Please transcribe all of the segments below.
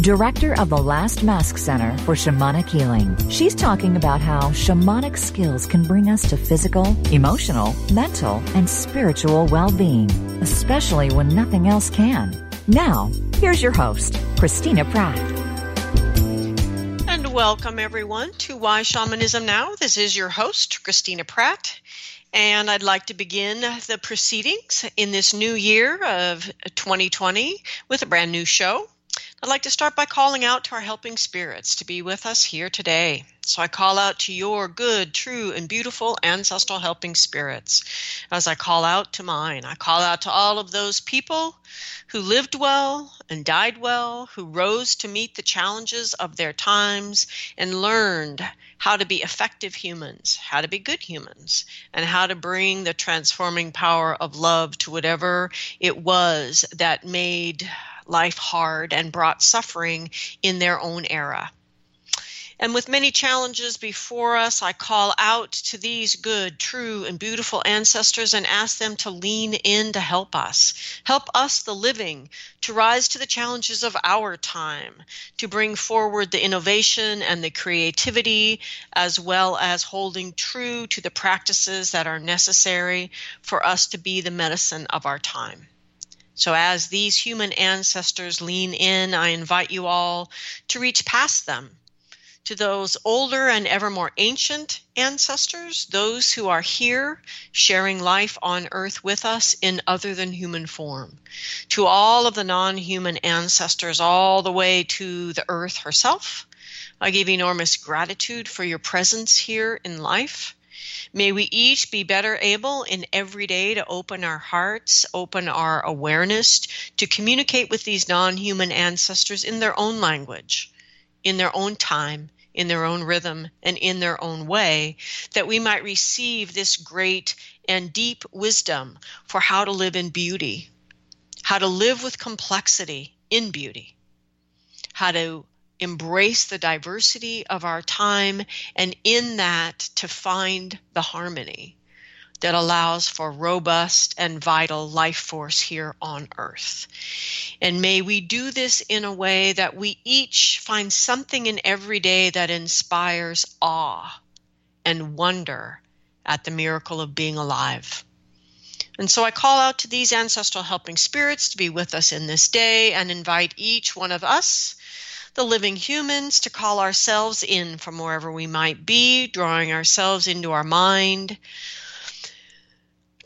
director of the Last Mask Center for Shamanic Healing. She's talking about how shamanic skills can bring us to physical, emotional, mental, and spiritual well being, especially when nothing else can. Now, here's your host, Christina Pratt. And welcome everyone to Why Shamanism Now. This is your host, Christina Pratt. And I'd like to begin the proceedings in this new year of 2020 with a brand new show. I'd like to start by calling out to our helping spirits to be with us here today. So I call out to your good, true, and beautiful ancestral helping spirits as I call out to mine. I call out to all of those people who lived well and died well, who rose to meet the challenges of their times and learned how to be effective humans, how to be good humans, and how to bring the transforming power of love to whatever it was that made life hard and brought suffering in their own era. And with many challenges before us, I call out to these good, true, and beautiful ancestors and ask them to lean in to help us. Help us, the living, to rise to the challenges of our time, to bring forward the innovation and the creativity, as well as holding true to the practices that are necessary for us to be the medicine of our time. So, as these human ancestors lean in, I invite you all to reach past them to those older and ever more ancient ancestors, those who are here sharing life on earth with us in other than human form, to all of the non human ancestors, all the way to the earth herself. I give enormous gratitude for your presence here in life. May we each be better able in every day to open our hearts, open our awareness to communicate with these non human ancestors in their own language, in their own time, in their own rhythm and in their own way, that we might receive this great and deep wisdom for how to live in beauty, how to live with complexity in beauty, how to embrace the diversity of our time, and in that to find the harmony that allows for robust and vital life force here on earth. And may we do this in a way that we each find something in every day that inspires awe and wonder at the miracle of being alive. And so I call out to these ancestral helping spirits to be with us in this day and invite each one of us, the living humans, to call ourselves in from wherever we might be, drawing ourselves into our mind,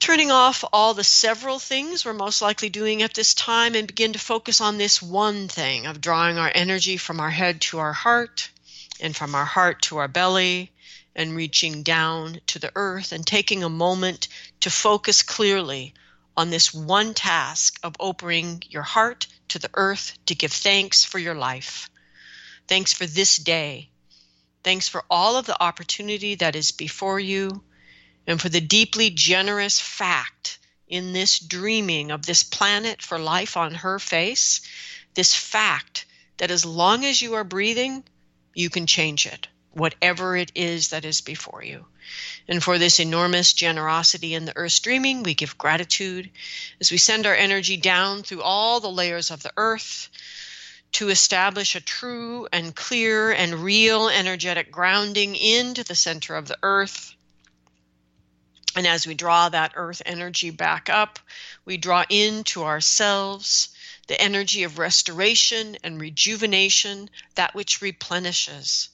turning off all the several things we're most likely doing at this time and begin to focus on this one thing of drawing our energy from our head to our heart and from our heart to our belly and reaching down to the earth and taking a moment to focus clearly on this one task of opening your heart to the earth to give thanks for your life. Thanks for this day. Thanks for all of the opportunity that is before you and for the deeply generous fact in this dreaming of this planet for life on her face, this fact that as long as you are breathing, you can change it, whatever it is that is before you. And for this enormous generosity in the earth's dreaming, we give gratitude as we send our energy down through all the layers of the earth to establish a true and clear and real energetic grounding into the center of the earth and as we draw that earth energy back up, we draw into ourselves the energy of restoration and rejuvenation, that which replenishes.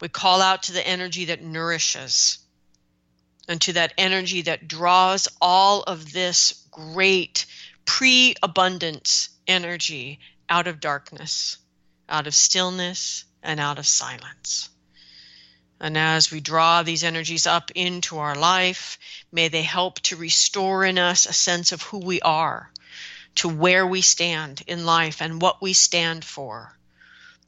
We call out to the energy that nourishes and to that energy that draws all of this great pre abundance energy out of darkness, out of stillness, and out of silence. And as we draw these energies up into our life, may they help to restore in us a sense of who we are, to where we stand in life and what we stand for.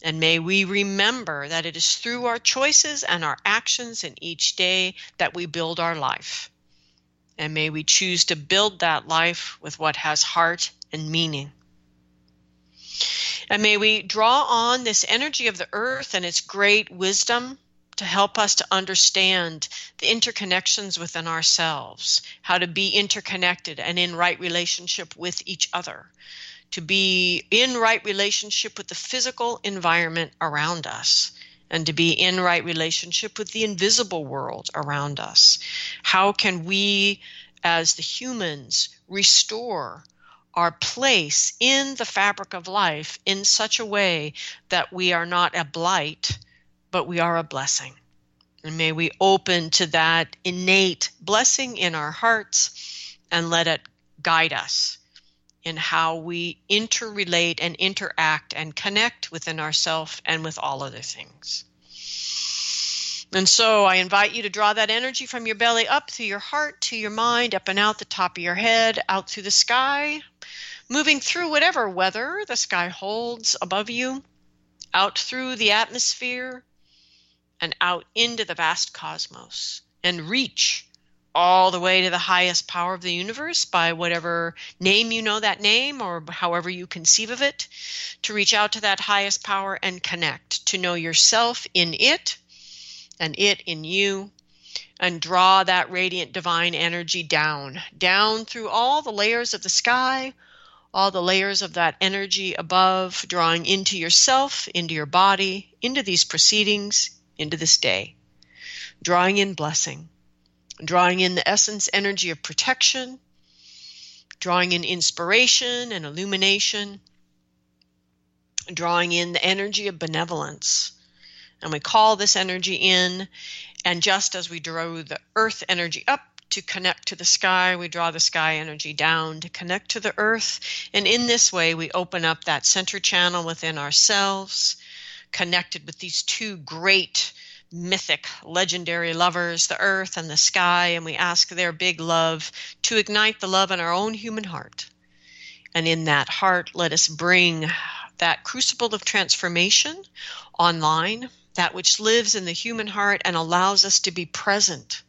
And may we remember that it is through our choices and our actions in each day that we build our life. And may we choose to build that life with what has heart and meaning. And may we draw on this energy of the earth and its great wisdom to help us to understand the interconnections within ourselves, how to be interconnected and in right relationship with each other, to be in right relationship with the physical environment around us, and to be in right relationship with the invisible world around us. How can we, as the humans, restore our place in the fabric of life in such a way that we are not a blight, but we are a blessing. And may we open to that innate blessing in our hearts and let it guide us in how we interrelate and interact and connect within ourselves and with all other things. And so I invite you to draw that energy from your belly up through your heart to your mind, up and out the top of your head, out through the sky, moving through whatever weather the sky holds above you, out through the atmosphere, and out into the vast cosmos, and reach all the way to the highest power of the universe by whatever name you know that name or however you conceive of it, to reach out to that highest power and connect, to know yourself in it and it in you and draw that radiant divine energy down, down through all the layers of the sky, all the layers of that energy above, drawing into yourself, into your body, into these proceedings, into this day, drawing in blessing, drawing in the essence energy of protection, drawing in inspiration and illumination, drawing in the energy of benevolence. And we call this energy in. And just as we draw the earth energy up to connect to the sky, we draw the sky energy down to connect to the earth. And in this way, we open up that center channel within ourselves, connected with these two great mythic, legendary lovers, the earth and the sky, and we ask their big love to ignite the love in our own human heart. And in that heart, let us bring that crucible of transformation online that which lives in the human heart and allows us to be present,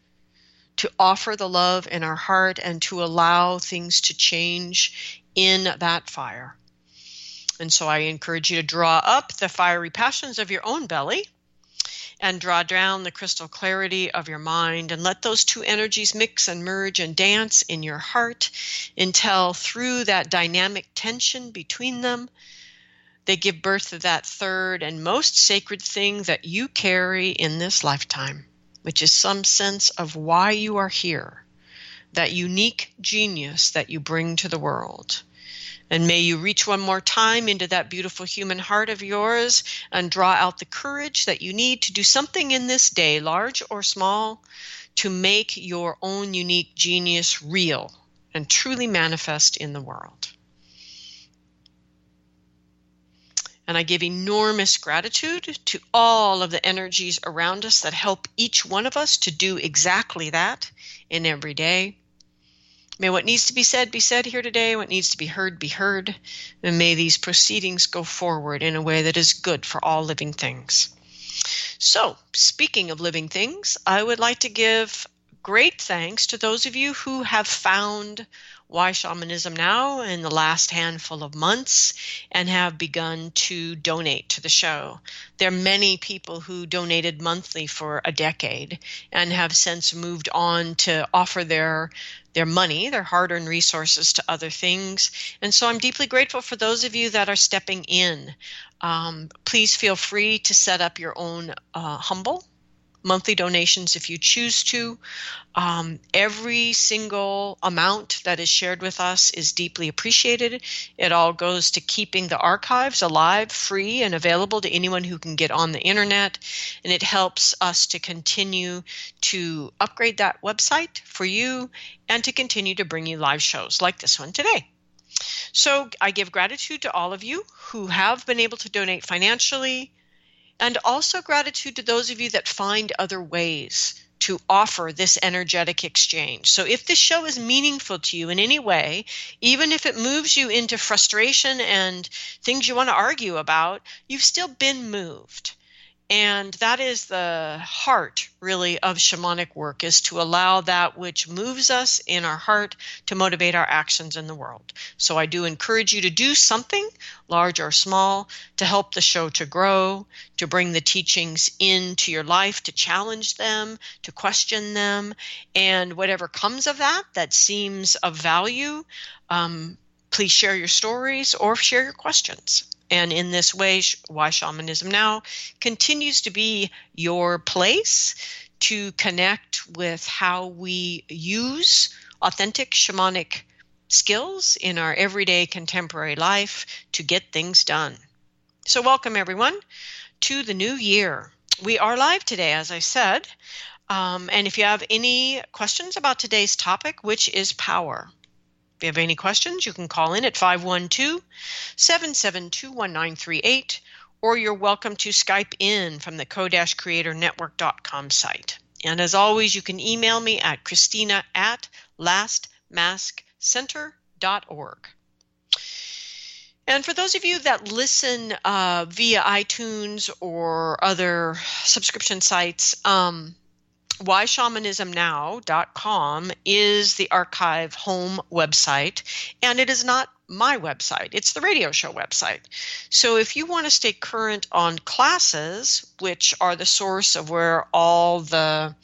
to offer the love in our heart and to allow things to change in that fire. And so I encourage you to draw up the fiery passions of your own belly and draw down the crystal clarity of your mind and let those two energies mix and merge and dance in your heart until through that dynamic tension between them they give birth to that third and most sacred thing that you carry in this lifetime, which is some sense of why you are here, that unique genius that you bring to the world. And may you reach one more time into that beautiful human heart of yours and draw out the courage that you need to do something in this day, large or small, to make your own unique genius real and truly manifest in the world. And I give enormous gratitude to all of the energies around us that help each one of us to do exactly that in every day. May what needs to be said be said here today, what needs to be heard be heard, and may these proceedings go forward in a way that is good for all living things. So, speaking of living things, I would like to give great thanks to those of you who have found why Shamanism Now in the last handful of months and have begun to donate to the show. There are many people who donated monthly for a decade and have since moved on to offer their their money, their hard-earned resources to other things. And so I'm deeply grateful for those of you that are stepping in. Um, please feel free to set up your own uh, humble monthly donations if you choose to. Um, every single amount that is shared with us is deeply appreciated. It all goes to keeping the archives alive, free, and available to anyone who can get on the internet. And it helps us to continue to upgrade that website for you and to continue to bring you live shows like this one today. So I give gratitude to all of you who have been able to donate financially, and also gratitude to those of you that find other ways to offer this energetic exchange. So if this show is meaningful to you in any way, even if it moves you into frustration and things you want to argue about, you've still been moved. And that is the heart, really, of shamanic work is to allow that which moves us in our heart to motivate our actions in the world. So I do encourage you to do something, large or small, to help the show to grow, to bring the teachings into your life, to challenge them, to question them. And whatever comes of that that seems of value, um, please share your stories or share your questions. And in this way, Why Shamanism Now continues to be your place to connect with how we use authentic shamanic skills in our everyday contemporary life to get things done. So, welcome everyone to the new year. We are live today, as I said. Um, and if you have any questions about today's topic, which is power, if you have any questions, you can call in at 512 772 1938, or you're welcome to Skype in from the co-creatornetwork.com site. And as always, you can email me at Christina at lastmaskcenter.org. And for those of you that listen uh, via iTunes or other subscription sites, um, whyshamanismnow.com is the archive home website, and it is not my website, it's the radio show website. So if you want to stay current on classes, which are the source of where all the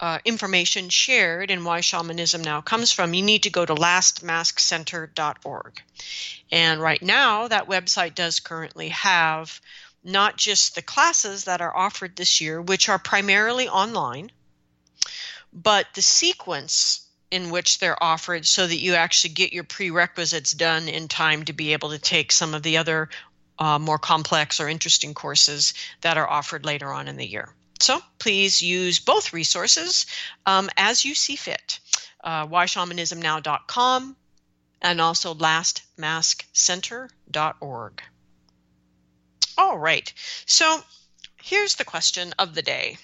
uh, information shared and why shamanism now comes from, you need to go to lastmaskcenter.org. And right now, that website does currently have not just the classes that are offered this year, which are primarily online, but the sequence in which they're offered so that you actually get your prerequisites done in time to be able to take some of the other uh, more complex or interesting courses that are offered later on in the year. So please use both resources um, as you see fit. Uh, whyshamanismnow.com and also lastmaskcenter.org. All right, so here's the question of the day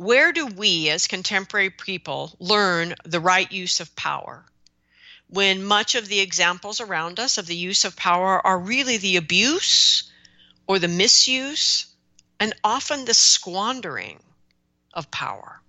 where do we as contemporary people learn the right use of power? When much of the examples around us of the use of power are really the abuse or the misuse and often the squandering of power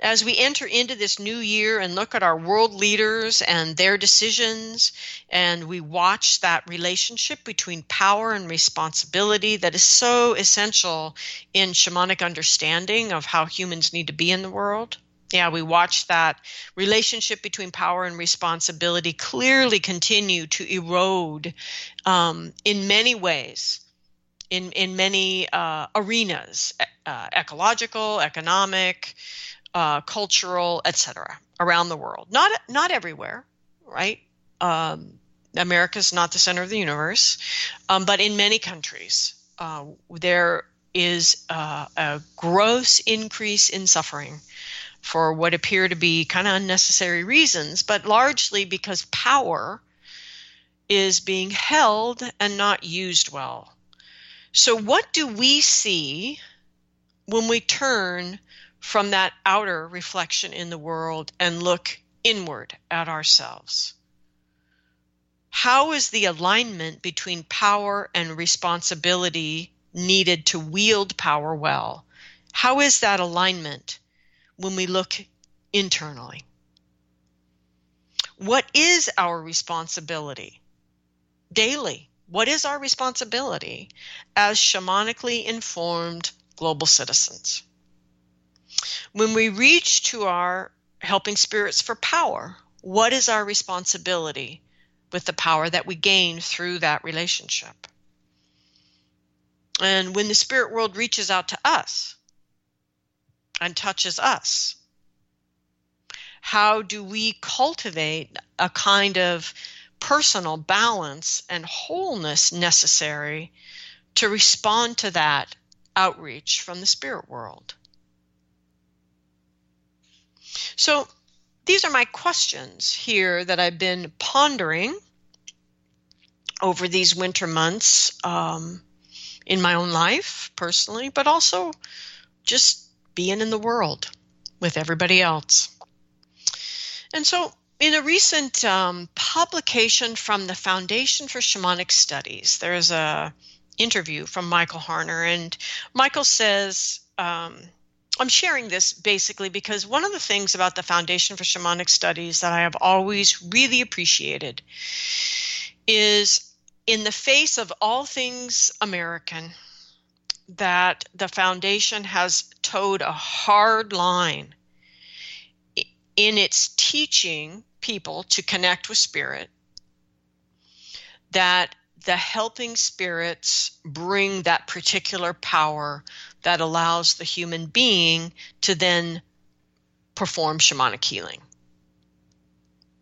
as we enter into this new year and look at our world leaders and their decisions, and we watch that relationship between power and responsibility that is so essential in shamanic understanding of how humans need to be in the world. Yeah, we watch that relationship between power and responsibility clearly continue to erode um, in many ways in in many uh, arenas, uh, ecological, economic, uh, cultural, etc., around the world. Not not everywhere, right? Um, is not the center of the universe, um, but in many countries, uh, there is uh, a gross increase in suffering for what appear to be kind of unnecessary reasons, but largely because power is being held and not used well. So, what do we see when we turn from that outer reflection in the world and look inward at ourselves. How is the alignment between power and responsibility needed to wield power well? How is that alignment when we look internally? What is our responsibility daily? What is our responsibility as shamanically informed global citizens? When we reach to our helping spirits for power, what is our responsibility with the power that we gain through that relationship? And when the spirit world reaches out to us and touches us, how do we cultivate a kind of personal balance and wholeness necessary to respond to that outreach from the spirit world? So these are my questions here that I've been pondering over these winter months um, in my own life personally, but also just being in the world with everybody else. And so, in a recent um, publication from the Foundation for Shamanic Studies, there's a interview from Michael Harner, and Michael says, um, I'm sharing this basically because one of the things about the Foundation for Shamanic Studies that I have always really appreciated is in the face of all things American, that the foundation has toed a hard line in its teaching people to connect with spirit, that the helping spirits bring that particular power that allows the human being to then perform shamanic healing.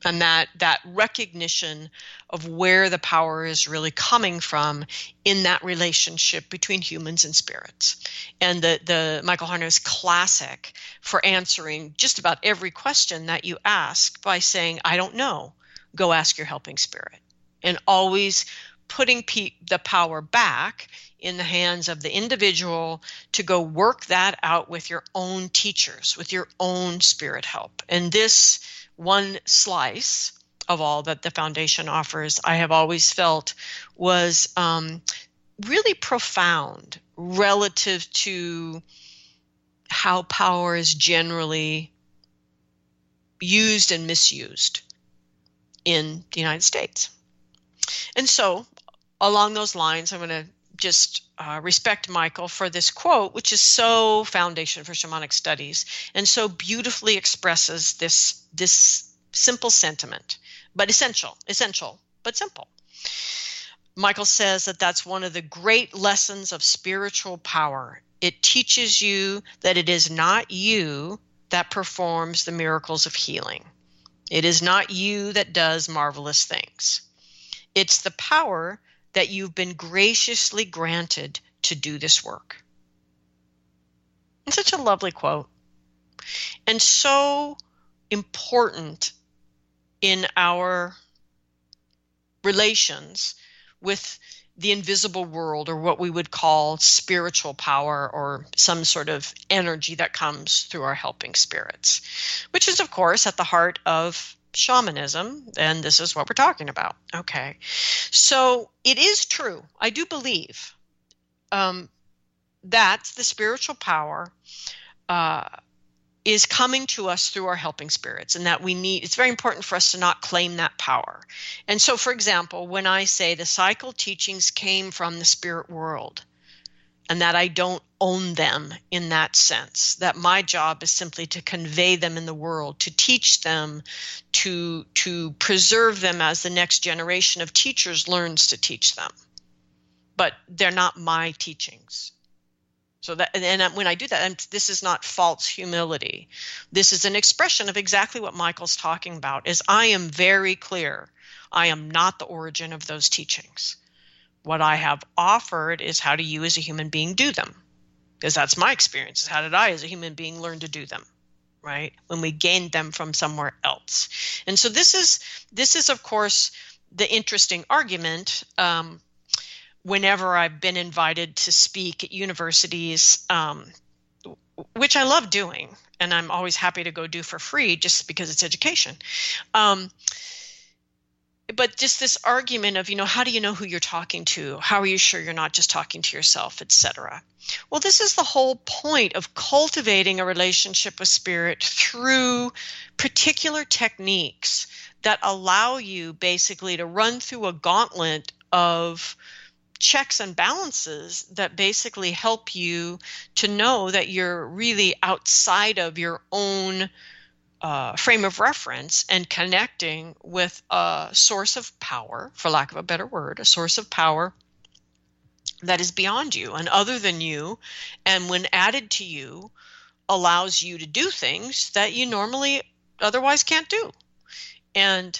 And that that recognition of where the power is really coming from in that relationship between humans and spirits. And the the michael harner is classic for answering just about every question that you ask by saying i don't know. Go ask your helping spirit. And always putting pe- the power back in the hands of the individual to go work that out with your own teachers with your own spirit help and this one slice of all that the foundation offers, I have always felt was um, really profound relative to how power is generally used and misused in the United States. And so, along those lines, I'm going to just uh, respect Michael for this quote, which is so foundation for shamanic studies and so beautifully expresses this this simple sentiment, but essential, essential, but simple. Michael says that that's one of the great lessons of spiritual power. It teaches you that it is not you that performs the miracles of healing. It is not you that does marvelous things. It's the power that you've been graciously granted to do this work. It's such a lovely quote. And so important in our relations with the invisible world or what we would call spiritual power or some sort of energy that comes through our helping spirits, which is, of course, at the heart of shamanism, and this is what we're talking about. Okay. So it is true. I do believe um, that the spiritual power uh, is coming to us through our helping spirits and that we need it's very important for us to not claim that power and so for example when i say the cycle teachings came from the spirit world and that I don't own them in that sense. That my job is simply to convey them in the world, to teach them, to to preserve them as the next generation of teachers learns to teach them. But they're not my teachings. So that and when I do that, and this is not false humility. This is an expression of exactly what Michael's talking about. Is I am very clear. I am not the origin of those teachings what I have offered is how do you as a human being do them? Because that's my experience. is How did I as a human being learn to do them? Right? When we gained them from somewhere else. And so this is this is of course the interesting argument. Um, whenever I've been invited to speak at universities, um, which I love doing, and I'm always happy to go do for free just because it's education. Um, but just this argument of you know how do you know who you're talking to? How are you sure you're not just talking to yourself etc well this is the whole point of cultivating a relationship with spirit through particular techniques that allow you basically to run through a gauntlet of checks and balances that basically help you to know that you're really outside of your own uh, frame of reference and connecting with a source of power, for lack of a better word, a source of power that is beyond you and other than you, and when added to you, allows you to do things that you normally otherwise can't do. And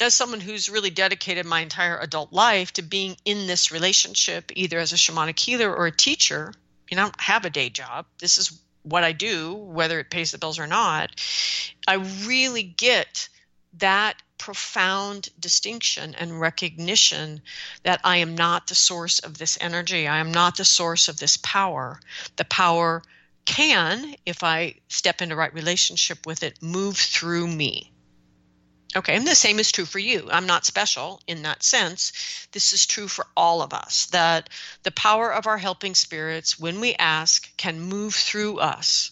as someone who's really dedicated my entire adult life to being in this relationship, either as a shamanic healer or a teacher, you know, I don't have a day job. This is what I do, whether it pays the bills or not, I really get that profound distinction and recognition that I am not the source of this energy. I am not the source of this power. The power can, if I step into right relationship with it, move through me. Okay, and the same is true for you. I'm not special in that sense. This is true for all of us that the power of our helping spirits, when we ask, can move through us.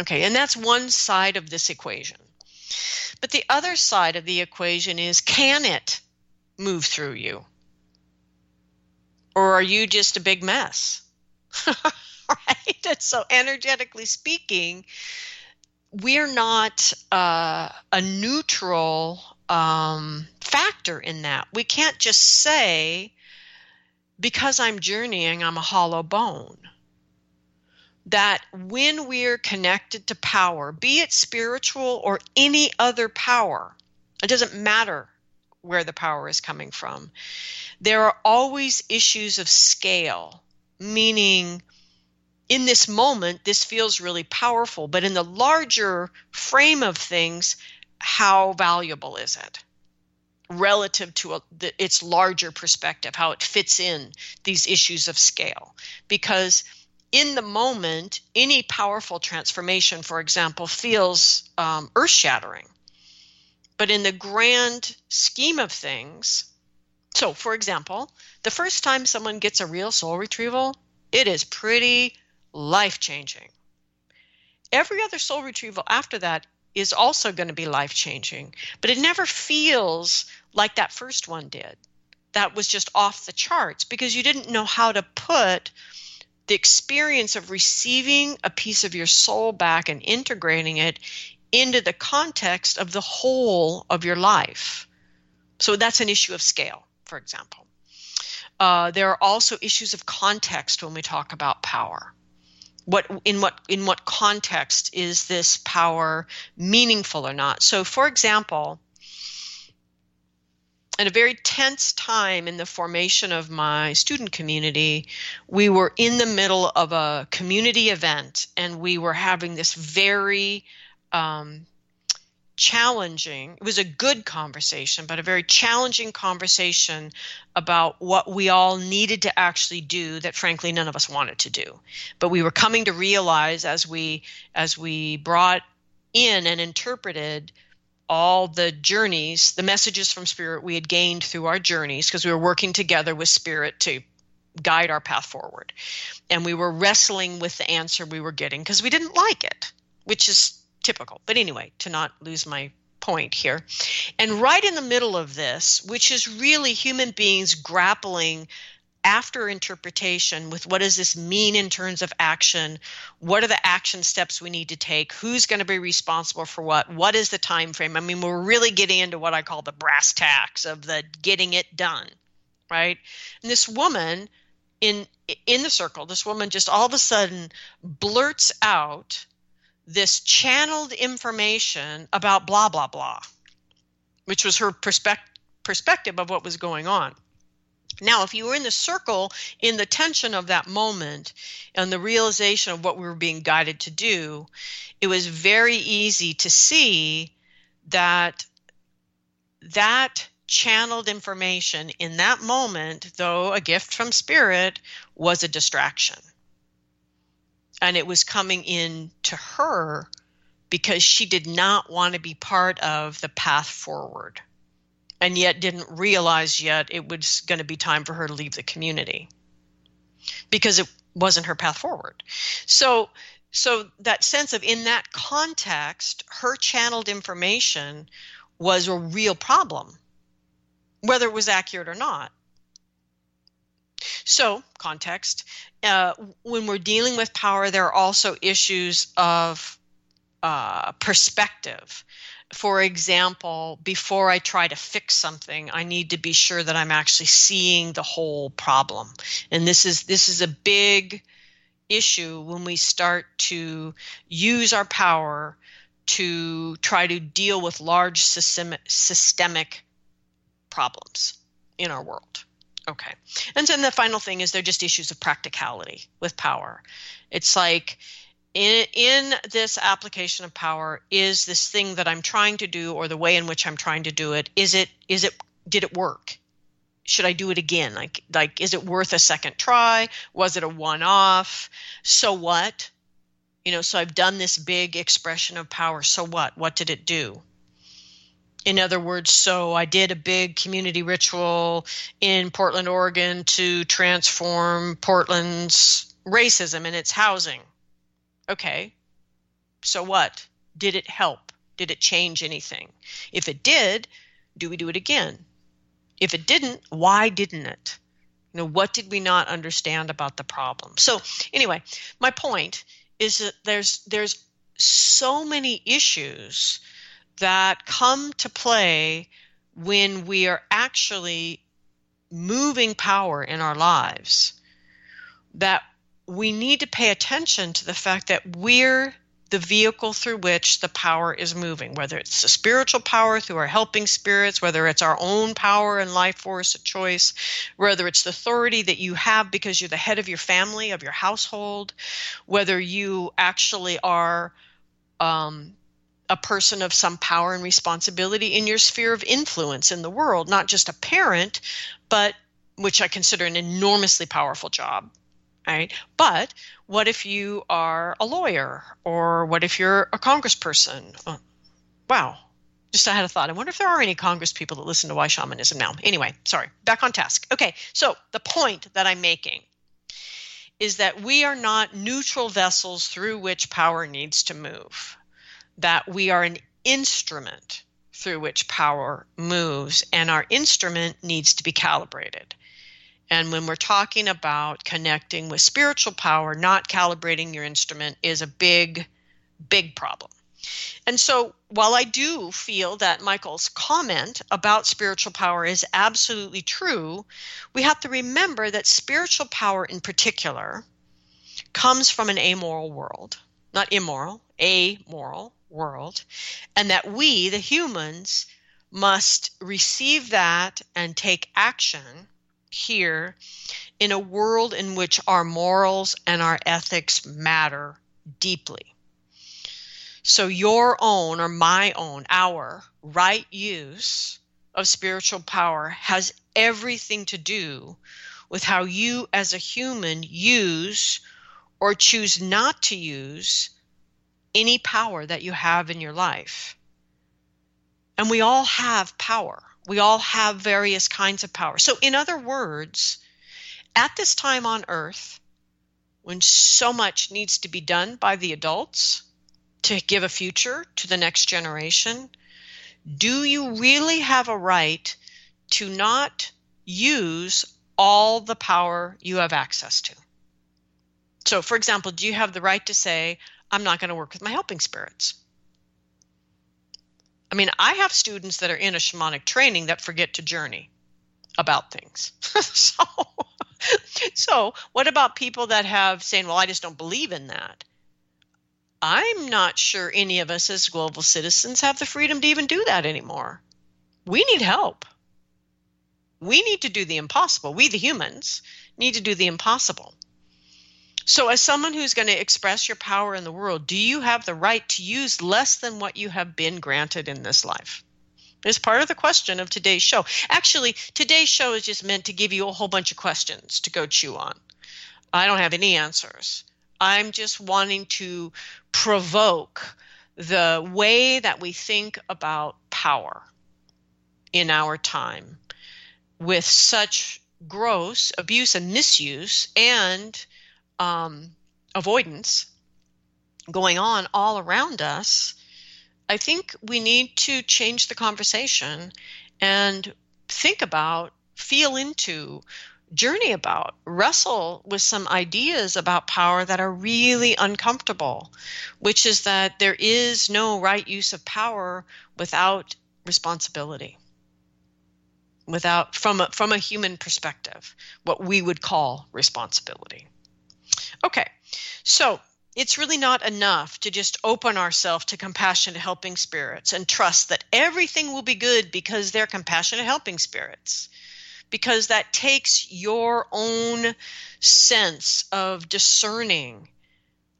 Okay, and that's one side of this equation. But the other side of the equation is can it move through you? Or are you just a big mess? right? And so, energetically speaking, we're not uh, a neutral um, factor in that. We can't just say, because I'm journeying, I'm a hollow bone that when we're connected to power, be it spiritual or any other power, it doesn't matter where the power is coming from, there are always issues of scale, meaning in this moment, this feels really powerful, but in the larger frame of things, how valuable is it? relative to a, the, its larger perspective, how it fits in these issues of scale. Because in the moment, any powerful transformation, for example, feels um, earth shattering. But in the grand scheme of things, so for example, the first time someone gets a real soul retrieval, it is pretty life changing. Every other soul retrieval after that is also going to be life changing, but it never feels like that first one did. That was just off the charts because you didn't know how to put the experience of receiving a piece of your soul back and integrating it into the context of the whole of your life. So that's an issue of scale, for example. Uh, there are also issues of context when we talk about power. What in what in what context is this power meaningful or not? So, for example, at a very tense time in the formation of my student community, we were in the middle of a community event and we were having this very um, challenging, it was a good conversation, but a very challenging conversation about what we all needed to actually do that frankly none of us wanted to do. But we were coming to realize as we as we brought in and interpreted all the journeys, the messages from Spirit we had gained through our journeys, because we were working together with Spirit to guide our path forward. And we were wrestling with the answer we were getting because we didn't like it, which is typical. But anyway, to not lose my point here. And right in the middle of this, which is really human beings grappling after interpretation with what does this mean in terms of action? What are the action steps we need to take? Who's going to be responsible for what? What is the time frame i mean we're really getting into what i call the brass tacks of the getting it done right? And this woman in in the circle this woman just all of a sudden blurts out this channeled information about blah blah blah which was her perspective perspective of what was going on now, if you were in the circle in the tension of that moment and the realization of what we were being guided to do, it was very easy to see that that channeled information in that moment, though a gift from spirit, was a distraction. And it was coming in to her because she did not want to be part of the path forward and yet didn't realize yet it was going to be time for her to leave the community because it wasn't her path forward. So so that sense of in that context her channeled information was a real problem whether it was accurate or not so context uh, when we're dealing with power there are also issues of uh, perspective for example, before I try to fix something, I need to be sure that I'm actually seeing the whole problem. And this is this is a big issue when we start to use our power to try to deal with large systemic, systemic problems in our world. Okay. And then the final thing is they're just issues of practicality with power. It's like in, in this application of power is this thing that I'm trying to do or the way in which I'm trying to do it is it is it did it work? Should I do it again? Like like is it worth a second try? Was it a one off so what? You know so I've done this big expression of power. So what? What did it do in other words so I did a big community ritual in Portland Oregon to transform Portland's racism in its housing Okay, so what? Did it help? Did it change anything? If it did, do we do it again? If it didn't, why didn't it? You know, what did we not understand about the problem? So, anyway, my point is that there's there's so many issues that come to play when we are actually moving power in our lives that we need to pay attention to the fact that we're the vehicle through which the power is moving, whether it's the spiritual power through our helping spirits, whether it's our own power and life force of choice, whether it's the authority that you have because you're the head of your family, of your household, whether you actually are um, a person of some power and responsibility in your sphere of influence in the world, not just a parent, but which I consider an enormously powerful job right? But what if you are a lawyer or what if you're a congressperson? Oh, wow. Just I had a thought. I wonder if there are any Congress people that listen to Why Shamanism now. Anyway, sorry. Back on task. Okay, so the point that I'm making is that we are not neutral vessels through which power needs to move. That we are an instrument through which power moves, and our instrument needs to be calibrated. And when we're talking about connecting with spiritual power, not calibrating your instrument is a big, big problem. And so, while I do feel that Michael's comment about spiritual power is absolutely true, we have to remember that spiritual power in particular comes from an amoral world, not immoral, amoral world, and that we, the humans, must receive that and take action here in a world in which our morals and our ethics matter deeply. So, your own or my own, our right use of spiritual power has everything to do with how you as a human use or choose not to use any power that you have in your life. And we all have power. We all have various kinds of power. So, in other words, at this time on earth, when so much needs to be done by the adults to give a future to the next generation, do you really have a right to not use all the power you have access to? So, for example, do you have the right to say, I'm not going to work with my helping spirits? I mean, I have students that are in a shamanic training that forget to journey about things. so, so what about people that have saying, well, I just don't believe in that? I'm not sure any of us as global citizens have the freedom to even do that anymore. We need help. We need to do the impossible. We, the humans, need to do the impossible. So, as someone who's going to express your power in the world, do you have the right to use less than what you have been granted in this life? Is part of the question of today's show. Actually, today's show is just meant to give you a whole bunch of questions to go chew on. I don't have any answers. I'm just wanting to provoke the way that we think about power in our time with such gross abuse and misuse and um, avoidance going on all around us, I think we need to change the conversation and think about, feel into, journey about, wrestle with some ideas about power that are really uncomfortable, which is that there is no right use of power without responsibility. Without from a, from a human perspective, what we would call responsibility. Okay, so it's really not enough to just open ourselves to compassionate helping spirits and trust that everything will be good because they're compassionate helping spirits. Because that takes your own sense of discerning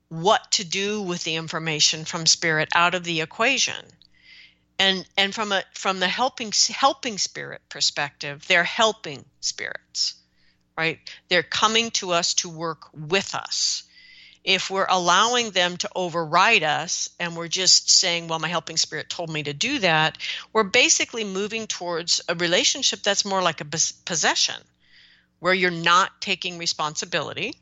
what to do with the information from spirit out of the equation and and from a from the helping helping spirit perspective they're helping spirits right? They're coming to us to work with us. If we're allowing them to override us and we're just saying well my helping spirit told me to do that we're basically moving towards a relationship that's more like a possession where you're not taking responsibility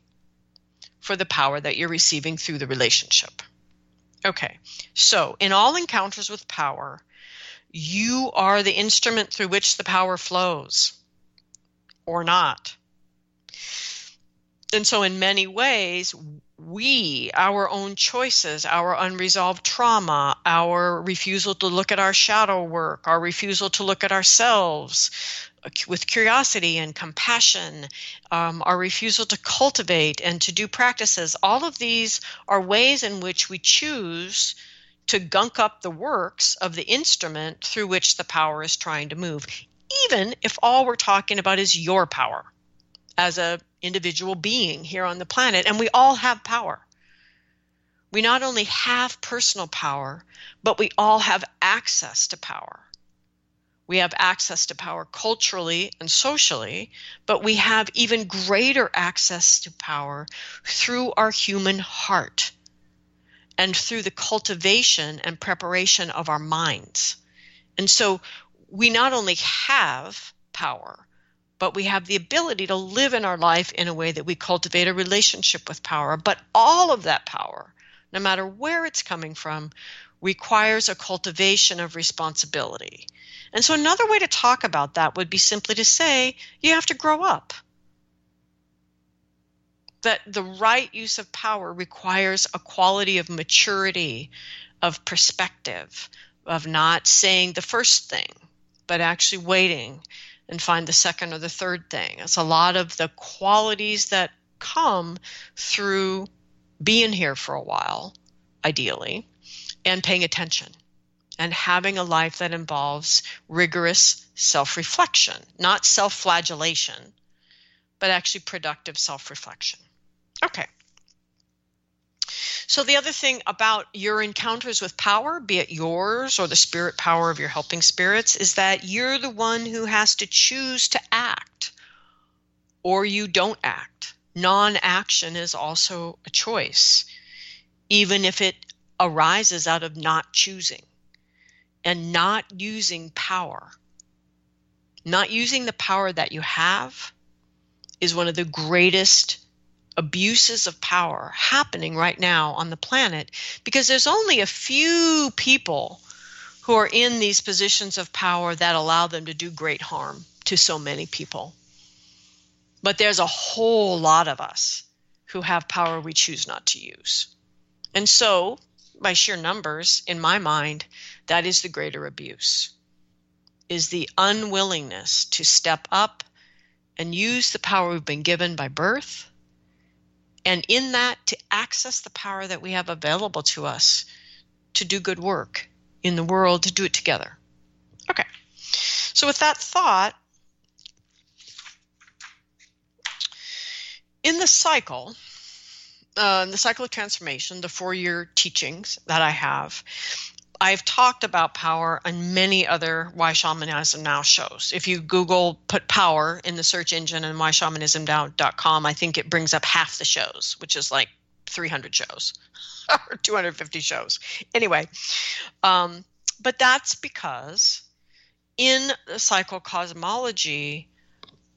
for the power that you're receiving through the relationship. Okay so in all encounters with power you are the instrument through which the power flows or not. And so, in many ways, we, our own choices, our unresolved trauma, our refusal to look at our shadow work, our refusal to look at ourselves with curiosity and compassion, um, our refusal to cultivate and to do practices, all of these are ways in which we choose to gunk up the works of the instrument through which the power is trying to move, even if all we're talking about is your power as a individual being here on the planet and we all have power. We not only have personal power, but we all have access to power. We have access to power culturally and socially, but we have even greater access to power through our human heart and through the cultivation and preparation of our minds. And so we not only have power, but we have the ability to live in our life in a way that we cultivate a relationship with power. But all of that power, no matter where it's coming from, requires a cultivation of responsibility. And so, another way to talk about that would be simply to say you have to grow up that the right use of power requires a quality of maturity, of perspective, of not saying the first thing, but actually waiting and find the second or the third thing. It's a lot of the qualities that come through being here for a while, ideally, and paying attention and having a life that involves rigorous self reflection, not self flagellation, but actually productive self reflection. Okay. So, the other thing about your encounters with power, be it yours or the spirit power of your helping spirits, is that you're the one who has to choose to act or you don't act. Non action is also a choice, even if it arises out of not choosing and not using power. Not using the power that you have is one of the greatest abuses of power happening right now on the planet because there's only a few people who are in these positions of power that allow them to do great harm to so many people. But there's a whole lot of us who have power we choose not to use. And so, by sheer numbers, in my mind, that is the greater abuse. Is the unwillingness to step up and use the power we've been given by birth and in that to access the power that we have available to us to do good work in the world, to do it together. Okay. So, with that thought, in the cycle, uh, the cycle of transformation, the four year teachings that I have, I've talked about power on many other Why Shamanism Now shows. If you Google put power in the search engine and whyshamanismnow.com, I think it brings up half the shows, which is like 300 shows or 250 shows. Anyway, um, but that's because in the cycle cosmology,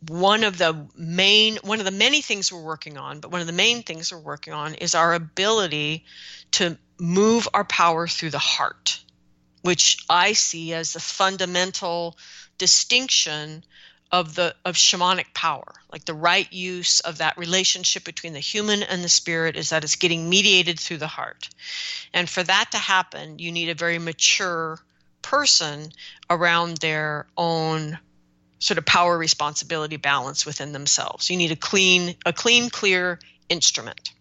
one of the main one of the many things we're working on but one of the main things we're working on is our ability to move our power through the heart which i see as the fundamental distinction of the of shamanic power. Like the right use of that relationship between the human and the spirit is that it's getting mediated through the heart. And for that to happen you need a very mature person around their own sort of power responsibility balance within themselves. You need a clean, a clean, clear instrument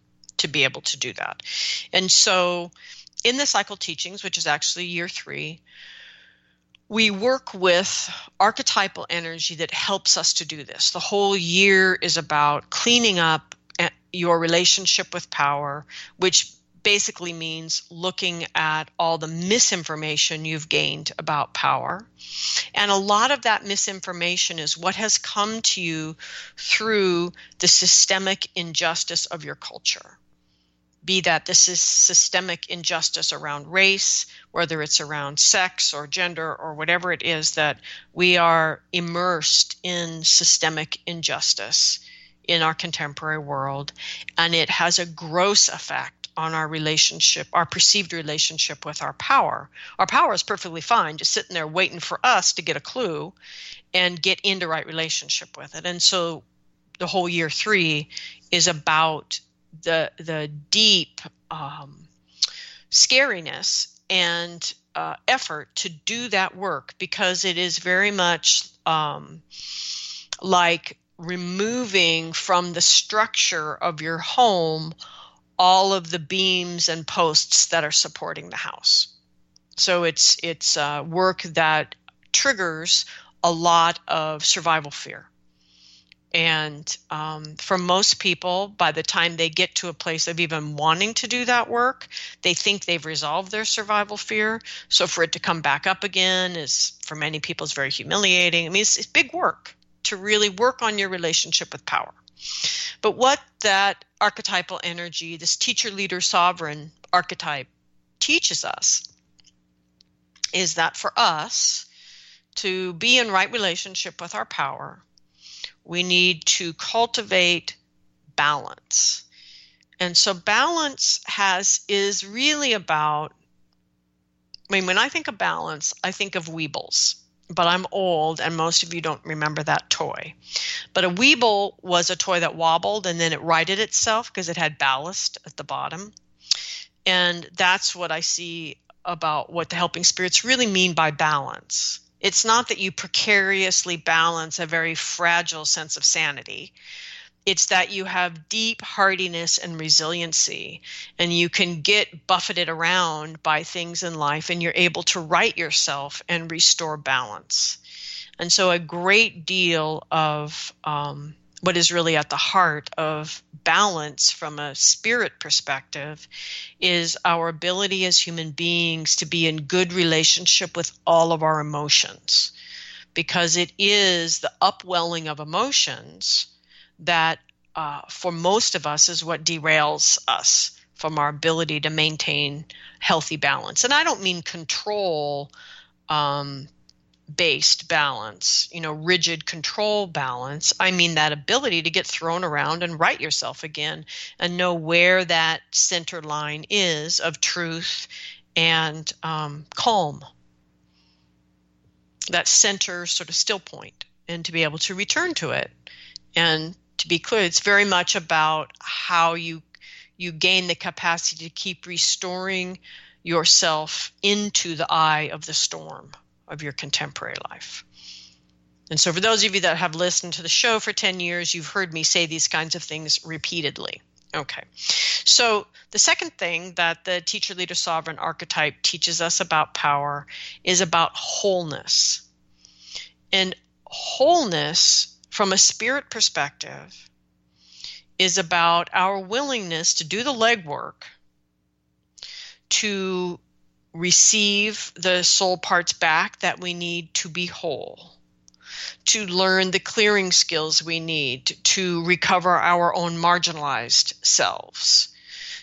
to be able to do that. And so in the cycle teachings, which is actually year three, we work with archetypal energy that helps us to do this. The whole year is about cleaning up eh, your relationship with power, which basically means looking at all the misinformation you've gained about power. And a lot of that misinformation is what has come to you through the systemic injustice of your culture. Be that this is systemic injustice around race, whether it's around sex or gender or whatever it is, that we are immersed in systemic injustice in our contemporary world. And it has a gross effect on our relationship, our perceived relationship with our power. Our power is perfectly fine, just sitting there waiting for us to get a clue and get into right relationship with it. And so the whole year three is about the the deep um, scariness and uh, effort to do that work because it is very much um, like removing from the structure of your home all of the beams and posts that are supporting the house. So it's it's uh, work that triggers a lot of survival fear. And um, for most people, by the time they get to a place of even wanting to do that work, they think they've resolved their survival fear. So for it to come back up again is, for many people, is very humiliating. I mean, it's, it's big work to really work on your relationship with power. But what that archetypal energy, this teacher, leader, sovereign archetype, teaches us is that for us to be in right relationship with our power, we need to cultivate balance. And so balance has is really about I mean when I think of balance, I think of Weebles but I'm old and most of you don't remember that toy. But a Weeble was a toy that wobbled and then it righted itself because it had ballast at the bottom. And that's what I see about what the helping spirits really mean by balance. It's not that you precariously balance a very fragile sense of sanity, it's that you have deep hardiness and resiliency and you can get buffeted around by things in life and you're able to right yourself and restore balance. And so a great deal of um, what is really at the heart of balance from a spirit perspective is our ability as human beings to be in good relationship with all of our emotions because it is the upwelling of emotions that uh, for most of us is what derails us from our ability to maintain healthy balance. And I don't mean control um, based balance, you know, rigid control balance. I mean that ability to get thrown around and right yourself again and know where that center line is of truth and um, calm. That center sort of still point and to be able to return to it and to be clear, it's very much about how you you gain the capacity to keep restoring yourself into the eye of the storm of your contemporary life. And so, for those of you that have listened to the show for 10 years, you've heard me say these kinds of things repeatedly. Okay. So, the second thing that the teacher leader sovereign archetype teaches us about power is about wholeness. And wholeness from a spirit perspective is about our willingness to do the legwork to receive the soul parts back that we need to be whole, to learn the clearing skills we need to recover our own marginalized selves,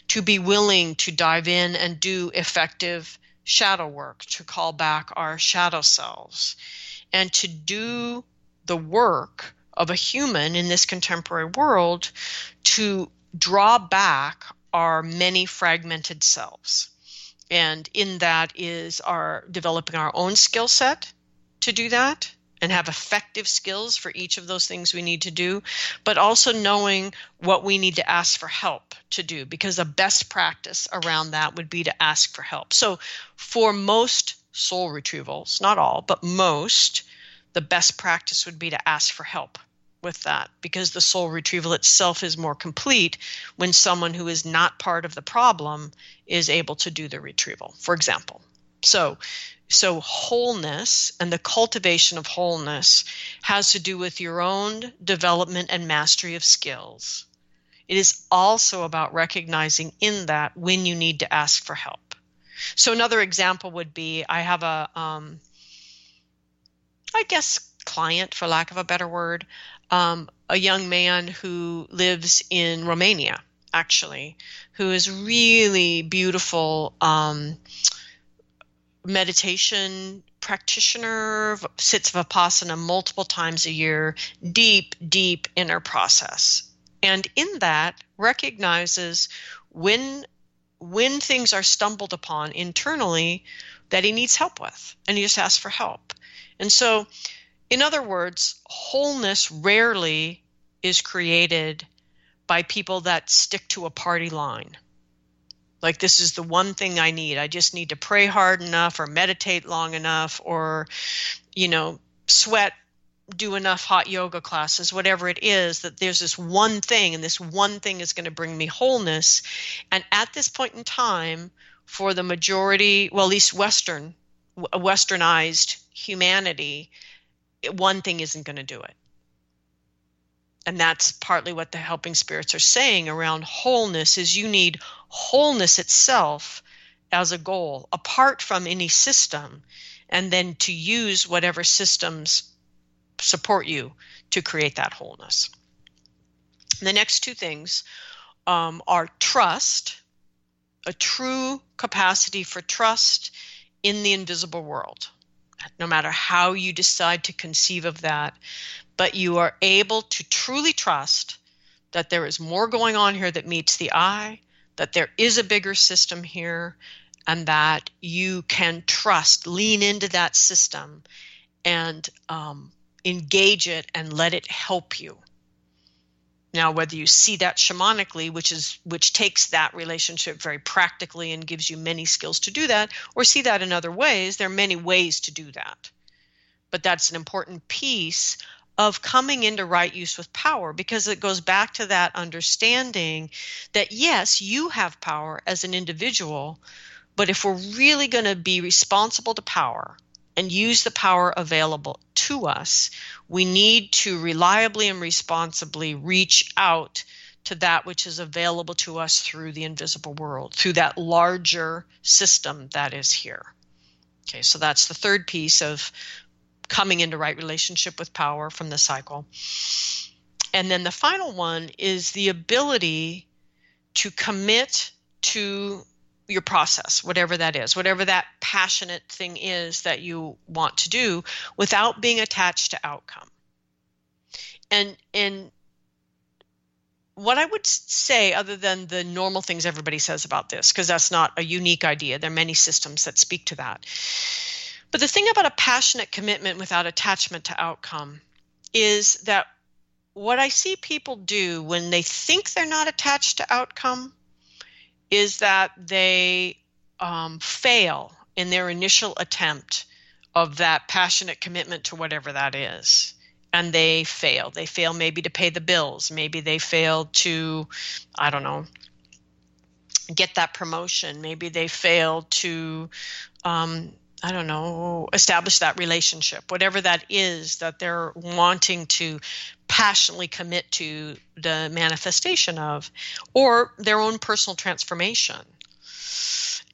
to be willing to dive in and do effective shadow work to call back our shadow selves, and to do the work of a human in this contemporary world to draw back our many fragmented selves. And in that is our developing our own skill set to do that and have effective skills for each of those things we need to do, but also knowing what we need to ask for help to do, because the best practice around that would be to ask for help. So, for most soul retrievals, not all, but most, the best practice would be to ask for help with that because the soul retrieval itself is more complete when someone who is not part of the problem is able to do the retrieval for example so so wholeness and the cultivation of wholeness has to do with your own development and mastery of skills it is also about recognizing in that when you need to ask for help. So another example would be I have a, um, I guess, client, for lack of a better word, um, a young man who lives in Romania, actually, who is really beautiful um, meditation practitioner, sits Vipassana multiple times a year, deep, deep inner process. And in that, recognizes when when things are stumbled upon internally that he needs help with, and he just asks for help. And so, in other words, wholeness rarely is created by people that stick to a party line. Like, this is the one thing I need. I just need to pray hard enough, or meditate long enough, or, you know, sweat do enough hot yoga classes, whatever it is, that there's this one thing, and this one thing is going to bring me wholeness. And at this point in time, for the majority, well, at least Western, westernized humanity, one thing isn't going to do it. And that's partly what the helping spirits are saying around wholeness is you need wholeness itself as a goal apart from any system and then to use whatever systems support you to create that wholeness. The next two things um, are trust, a true capacity for trust in the invisible world, no matter how you decide to conceive of that. But you are able to truly trust that there is more going on here that meets the eye, that there is a bigger system here, and that you can trust, lean into that system, and um, engage it and let it help you now whether you see that shamanically which is which takes that relationship very practically and gives you many skills to do that or see that in other ways there are many ways to do that. But that's an important piece of coming into right use with power because it goes back to that understanding that yes you have power as an individual but if we're really going to be responsible to power and use the power available to us, we need to reliably and responsibly reach out to that which is available to us through the invisible world, through that larger system that is here. Okay, so that's the third piece of coming into right relationship with power from the cycle. And then the final one is the ability to commit to your process, whatever that is, whatever that passionate thing is that you want to do without being attached to outcome. And and what I would say, other than the normal things everybody says about this, because that's not a unique idea, there are many systems that speak to that. But the thing about a passionate commitment without attachment to outcome is that what I see people do when they think they're not attached to outcome is that they um, fail in their initial attempt of that passionate commitment to whatever that is. And they fail. They fail maybe to pay the bills. Maybe they fail to i don't know get that promotion. Maybe they fail to um, i don't know establish that relationship whatever that is that they're wanting to passionately commit to the manifestation of, or their own personal transformation.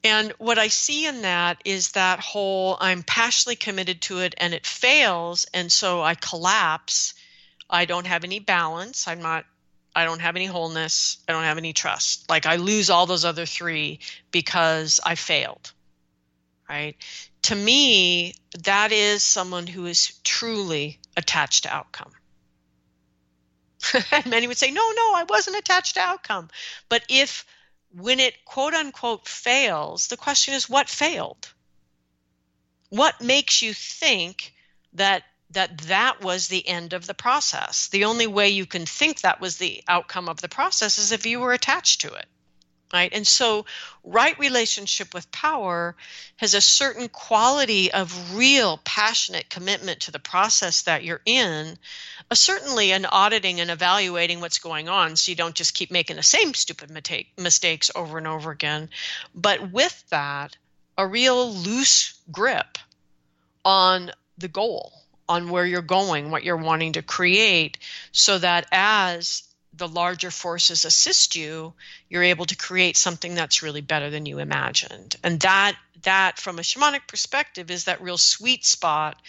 And what I see in that is that whole I'm passionately committed to it and it fails, and so I collapse. I don't have any balance. I'm not, I don't have any wholeness. I don't have any trust. Like I lose all those other three because I failed. Right? To me, that is someone who is truly attached to outcome. and Many would say, no, no, I wasn't attached to outcome. But if when it quote unquote fails, the question is what failed? What makes you think that that that was the end of the process? The only way you can think that was the outcome of the process is if you were attached to it right? And so right relationship with power has a certain quality of real passionate commitment to the process that you're in certainly an auditing and evaluating what's going on so you don't just keep making the same stupid mistake, mistakes over and over again. But with that a real loose grip on the goal on where you're going what you're wanting to create so that as the larger forces assist you, you're able to create something that's really better than you imagined. And that that from a shamanic perspective is that real sweet spot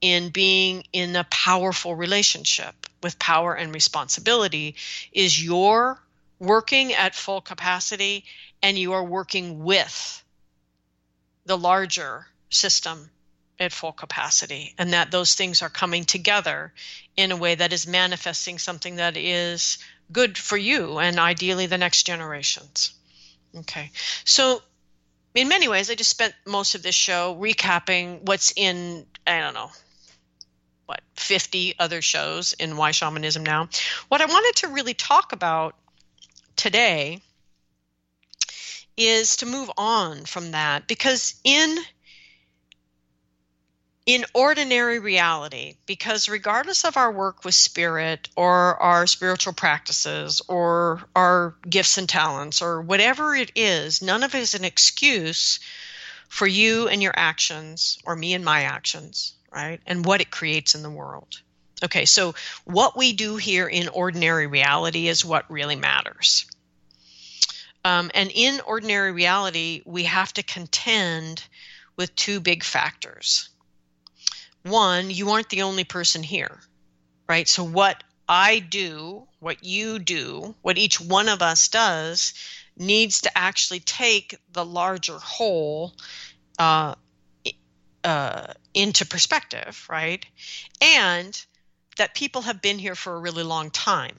in being in a powerful relationship with power and responsibility is you're working at full capacity and you are working with the larger system at full capacity and that those things are coming together in a way that is manifesting something that is good for you and ideally the next generations. Okay. So in many ways I just spent most of this show recapping what's in I don't know what 50 other shows in why shamanism now. What I wanted to really talk about today is to move on from that because in in ordinary reality, because regardless of our work with spirit or our spiritual practices or our gifts and talents or whatever it is, none of it is an excuse for you and your actions or me and my actions, right? And what it creates in the world. Okay, so what we do here in ordinary reality is what really matters. Um, and in ordinary reality, we have to contend with two big factors one, you aren't the only person here, right? So, what I do, what you do, what each one of us does, needs to actually take the larger whole uh, uh, into perspective, right? And that people have been here for a really long time.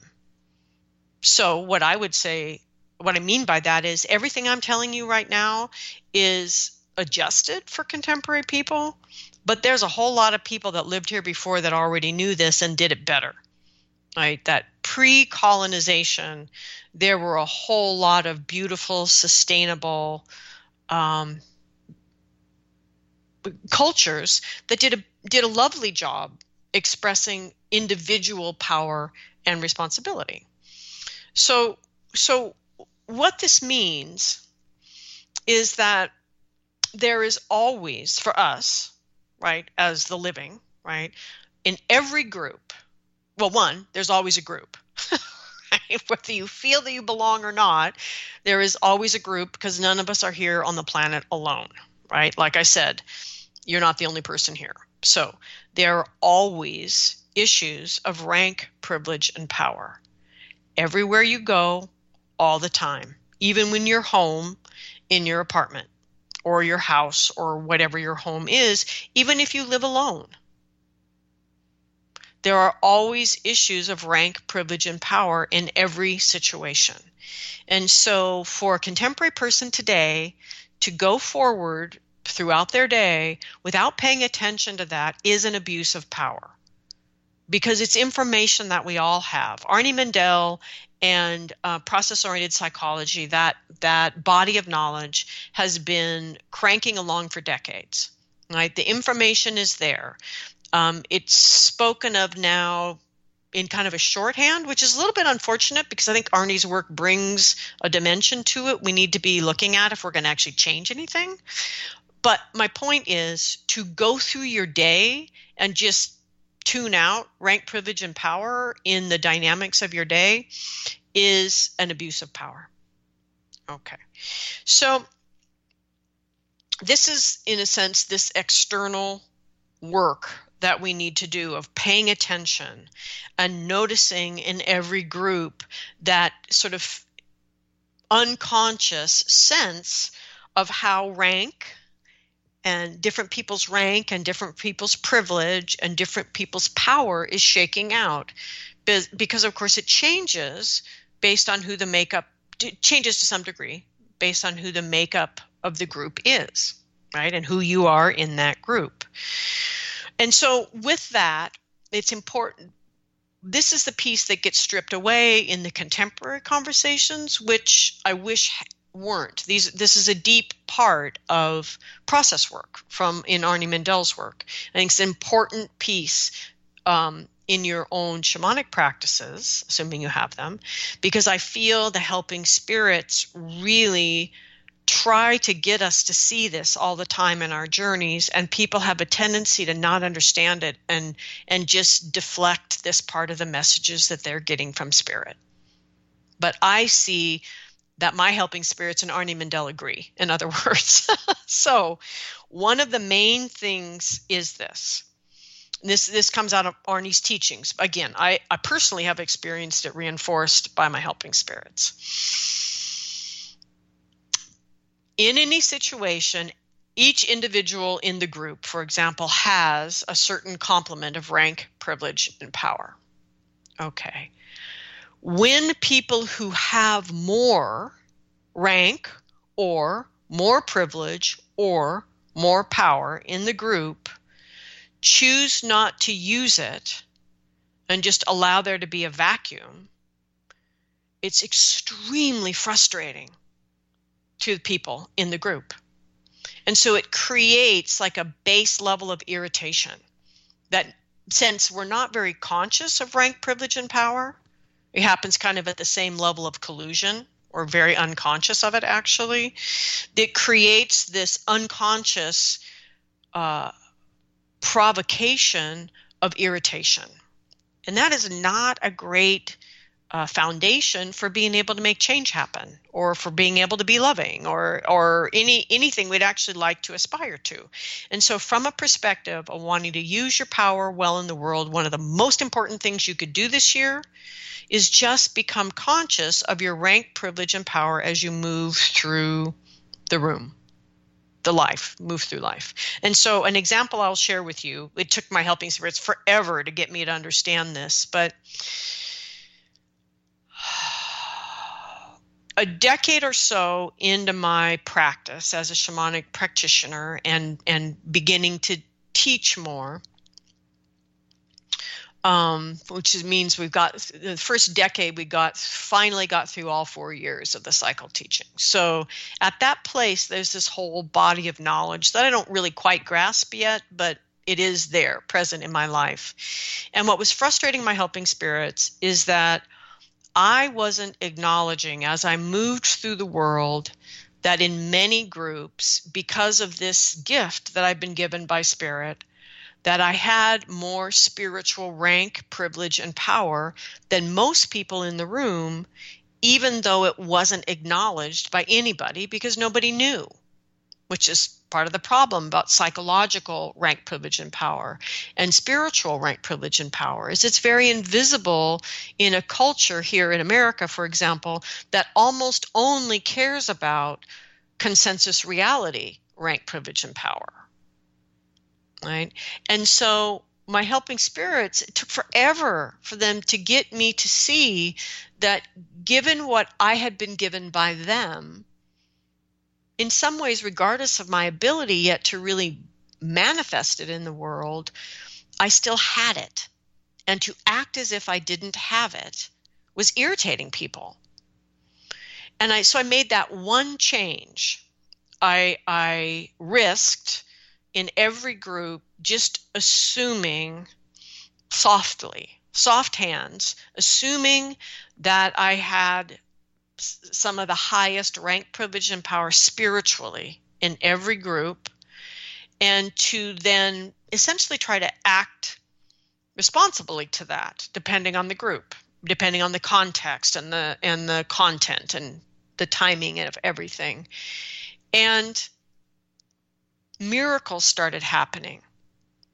So, what I would say, what I mean by that is everything I'm telling you right now is adjusted for contemporary people but there's a whole lot of people that lived here before that already knew this and did it better. Right? That pre colonization, there were a whole lot of beautiful, sustainable um, cultures that did a did a lovely job expressing individual power and responsibility. So so what this means is that there is always for us right, as the living, right, in every group, well, one, there's always a group. Whether you feel that you belong or not, there is always a group because none of us are here on the planet alone, right? Like I said, you're not the only person here. So there are always issues of rank, privilege, and power. Everywhere you go, all the time, even when you're home in your apartment or your house or whatever your home is, even if you live alone. There are always issues of rank, privilege, and power in every situation. And so, for a contemporary person today to go forward throughout their day without paying attention to that is an abuse of power because it's information that we all have. Arnie Mindell and uh, process oriented psychology, that, that body of knowledge has been cranking along for decades. Right? The information is there. Um, it's spoken of now in kind of a shorthand, which is a little bit unfortunate because I think Arnie's work brings a dimension to it we need to be looking at if we're going to actually change anything. But my point is to go through your day and just tune out rank, privilege, and power in the dynamics of your day is an abuse of power. Okay. So, this is, in a sense, this external work that we need to do of paying attention and noticing in every group that sort of unconscious sense of how rank and different people's rank and different people's privilege and different people's power is shaking out. Because of course it changes based on who the makeup changes to some degree based on who the makeup of the group is right and who you are in that group. And so with that it's important this is the piece that gets stripped away in the contemporary conversations which i wish weren't. These this is a deep part of process work from in Arnie Mindell's work. I think it's an important piece um, in your own shamanic practices, assuming you have them, because I feel the helping spirits really try to get us to see this all the time in our journeys and people have a tendency to not understand it and and just deflect this part of the messages that they're getting from spirit but I see that my helping spirits and Arnie Mindell agree, in other words. so, one of the main things is this. This this comes out of Arnie's teachings. Again, I, I personally have experienced it reinforced by my helping spirits. In any situation, each individual in the group, for example, has a certain complement of rank, privilege, and power. Okay. When people who have more rank or more privilege or more power in the group choose not to use it and just allow there to be a vacuum, it's extremely frustrating to the people in the group. And so it creates like a base level of irritation that since we're not very conscious of rank, privilege, and power, it happens kind of at the same level of collusion or very unconscious of it actually. It creates this unconscious uh, provocation of irritation. And that is not a great uh, foundation for being able to make change happen or for being able to be loving or or any anything we'd actually like to aspire to. And so from a perspective of wanting to use your power well in the world one of the most important things you could do this year is just become conscious of your rank privilege and power as you move through the room the life move through life. And so an example i'll share with you it took my helping spirits forever to get me to understand this but a decade or so into my practice as a shamanic practitioner and and beginning to teach more um, which means we've got the first decade we got finally got through all four years of the cycle teaching. So at that place there's this whole body of knowledge that i don't really quite grasp yet but it is there present in my life. And what was frustrating my helping spirits is that I wasn't acknowledging as I moved through the world that in many groups, because of this gift that I've been given by Spirit, that I had more spiritual rank, privilege, and power than most people in the room, even though it wasn't acknowledged by anybody because nobody knew which is part of the problem about psychological rank privilege and power and spiritual rank privilege and power is it's very invisible in a culture here in america for example that almost only cares about consensus reality rank privilege and power right? And so my helping spirits it took forever for them to get me to see that given what i had been given by them in some ways, regardless of my ability yet to really manifest it in the world, I still had it. And to act as if I didn't have it was irritating people. And I so I made that one change. I I risked in every group just assuming softly, soft hands, assuming that I had some of the highest rank, privilege, and power spiritually in every group, and to then essentially try to act responsibly to that, depending on the group, depending on the context and the and the content and the timing of everything. And miracles started happening.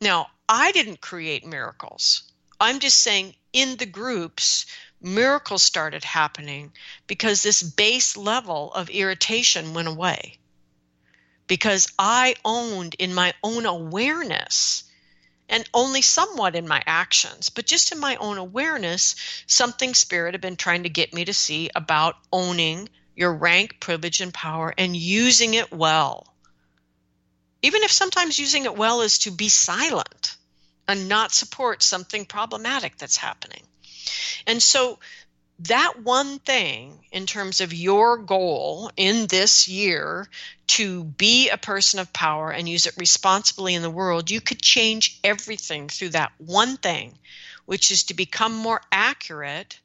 Now, I didn't create miracles. I'm just saying in the groups, miracles started happening because this base level of irritation went away. Because I owned in my own awareness and only somewhat in my actions, but just in my own awareness, something spirit had been trying to get me to see about owning your rank, privilege, and power and using it well. Even if sometimes using it well is to be silent and not support something problematic that's happening. And so that one thing in terms of your goal in this year to be a person of power and use it responsibly in the world, you could change everything through that one thing, which is to become more accurate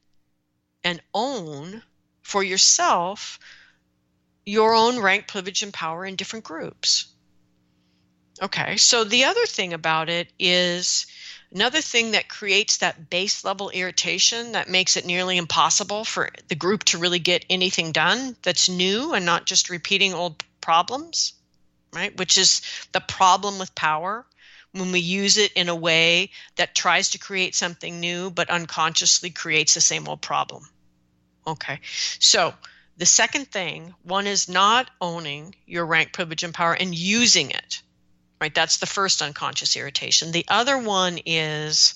and own for yourself your own rank, privilege, and power in different groups. Okay, so the other thing about it is Another thing that creates that base level irritation that makes it nearly impossible for the group to really get anything done that's new and not just repeating old problems, right? Which is the problem with power when we use it in a way that tries to create something new but unconsciously creates the same old problem. Okay. So, the second thing, one is not owning your rank, privilege, and power and using it. Right? That's the first unconscious irritation. The other one is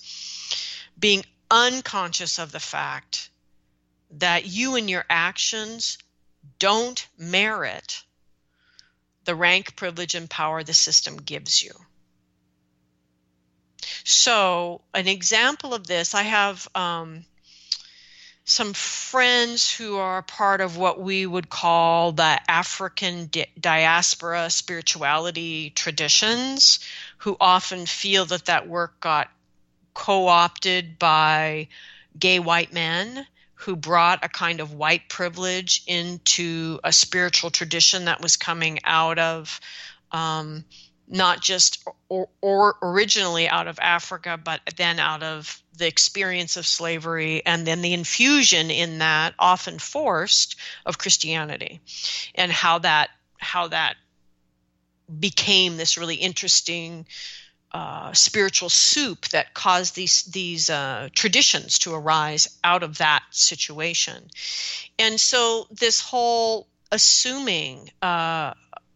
being unconscious of the fact that you and your actions don't merit the rank, privilege, and power the system gives you. So, an example of this, I have um, some friends who are part of what we would call the African di- diaspora spirituality traditions, who often feel that that work got co opted by gay white men who brought a kind of white privilege into a spiritual tradition that was coming out of um, not just or, or originally out of Africa, but then out of the experience of slavery and then the infusion in that often forced of Christianity and how that how that became this really interesting uh, spiritual soup that caused these these uh, traditions to arise out of that situation, and so this whole assuming uh,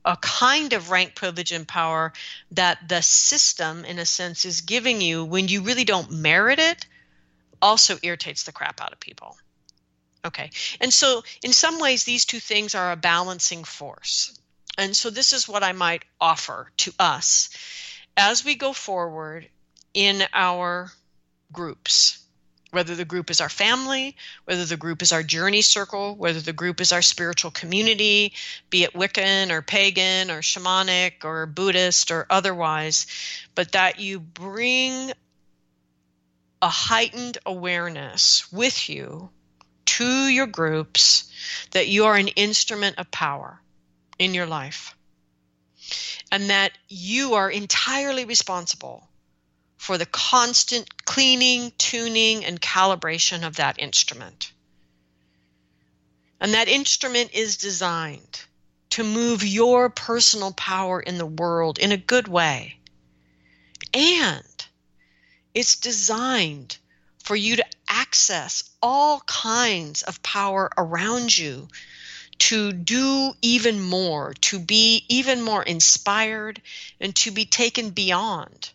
a kind of rank, privilege, and power that the system, in a sense, is giving you when you really don't merit it also irritates the crap out of people. Okay. And so, in some ways, these two things are a balancing force. And so, this is what I might offer to us as we go forward in our groups whether the group is our family, whether the group is our journey circle, whether the group is our spiritual community, be it Wiccan or pagan or shamanic or Buddhist or otherwise, but that you bring a heightened awareness with you to your groups that you are an instrument of power in your life and that you are entirely responsible for the constant cleaning, tuning, and calibration of that instrument. And that instrument is designed to move your personal power in the world in a good way. And it's designed for you to access all kinds of power around you to do even more, to be even more inspired, and to be taken beyond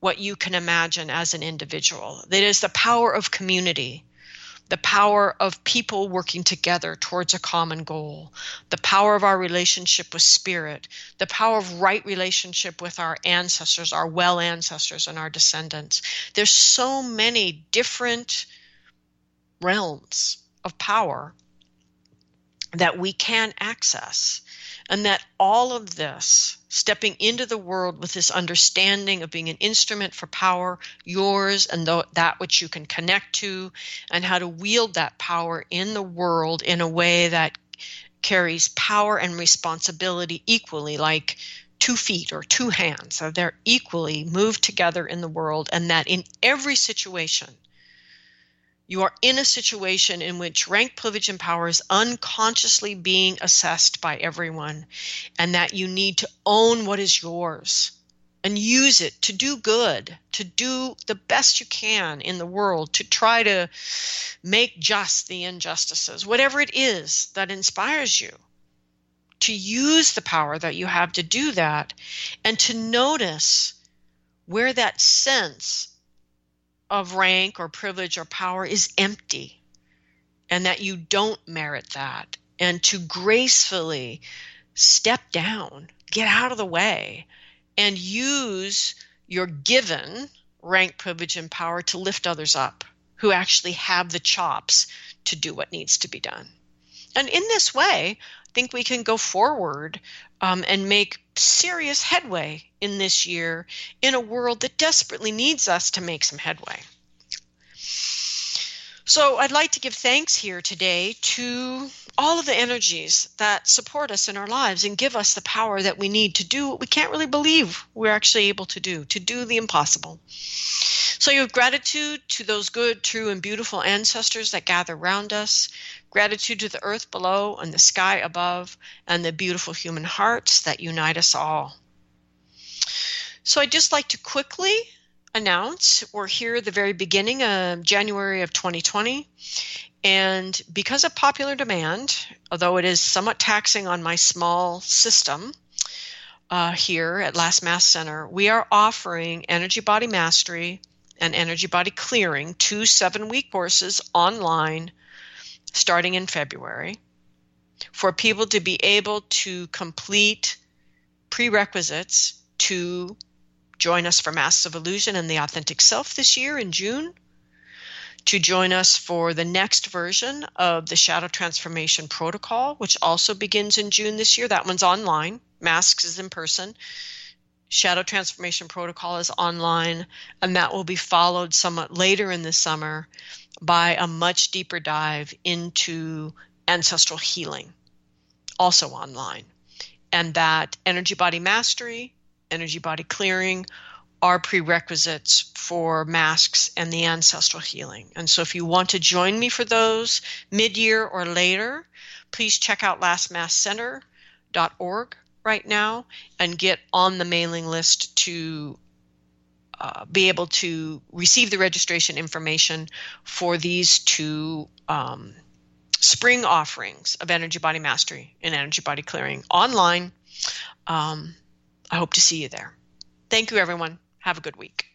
what you can imagine as an individual. That is the power of community, the power of people working together towards a common goal, the power of our relationship with spirit, the power of right relationship with our ancestors, our well ancestors, and our descendants. There's so many different realms of power that we can access and that all of this, stepping into the world with this understanding of being an instrument for power, yours and th- that which you can connect to, and how to wield that power in the world in a way that carries power and responsibility equally, like two feet or two hands. So they're equally moved together in the world, and that in every situation, you are in a situation in which rank, privilege, and power is unconsciously being assessed by everyone, and that you need to own what is yours and use it to do good, to do the best you can in the world, to try to make just the injustices, whatever it is that inspires you. To use the power that you have to do that and to notice where that sense of rank or privilege or power is empty and that you don't merit that and to gracefully step down, get out of the way, and use your given rank, privilege, and power to lift others up who actually have the chops to do what needs to be done. And in this way, think we can go forward um, and make serious headway in this year in a world that desperately needs us to make some headway. So I'd like to give thanks here today to all of the energies that support us in our lives and give us the power that we need to do what we can't really believe we're actually able to do, to do the impossible. So you have gratitude to those good, true, and beautiful ancestors that gather around us, gratitude to the earth below and the sky above, and the beautiful human hearts that unite us all. So I'd just like to quickly announce we're here at the very beginning of January of 2020. And because of popular demand, although it is somewhat taxing on my small system uh, here at Last Mask Center, we are offering Energy Body Mastery and Energy Body Clearing, two seven week courses online starting in February for people to be able to complete prerequisites to join us for Masks of Illusion and the Authentic Self this year in June, to join us for the next version of the Shadow Transformation Protocol, which also begins in June this year. That one's online, Masks is in person. Shadow Transformation Protocol is online, and that will be followed somewhat later in the summer by a much deeper dive into ancestral healing, also online. And that energy body mastery, energy body clearing are prerequisites for masks and the ancestral healing. And so if you want to join me for those mid year or later, please check out lastmaskcenter.org right now and get on the mailing list to uh, be able to receive the registration information for these two um, spring offerings of Energy Body Mastery and Energy Body Clearing online. Um, I hope to see you there. Thank you, everyone. Have a good week.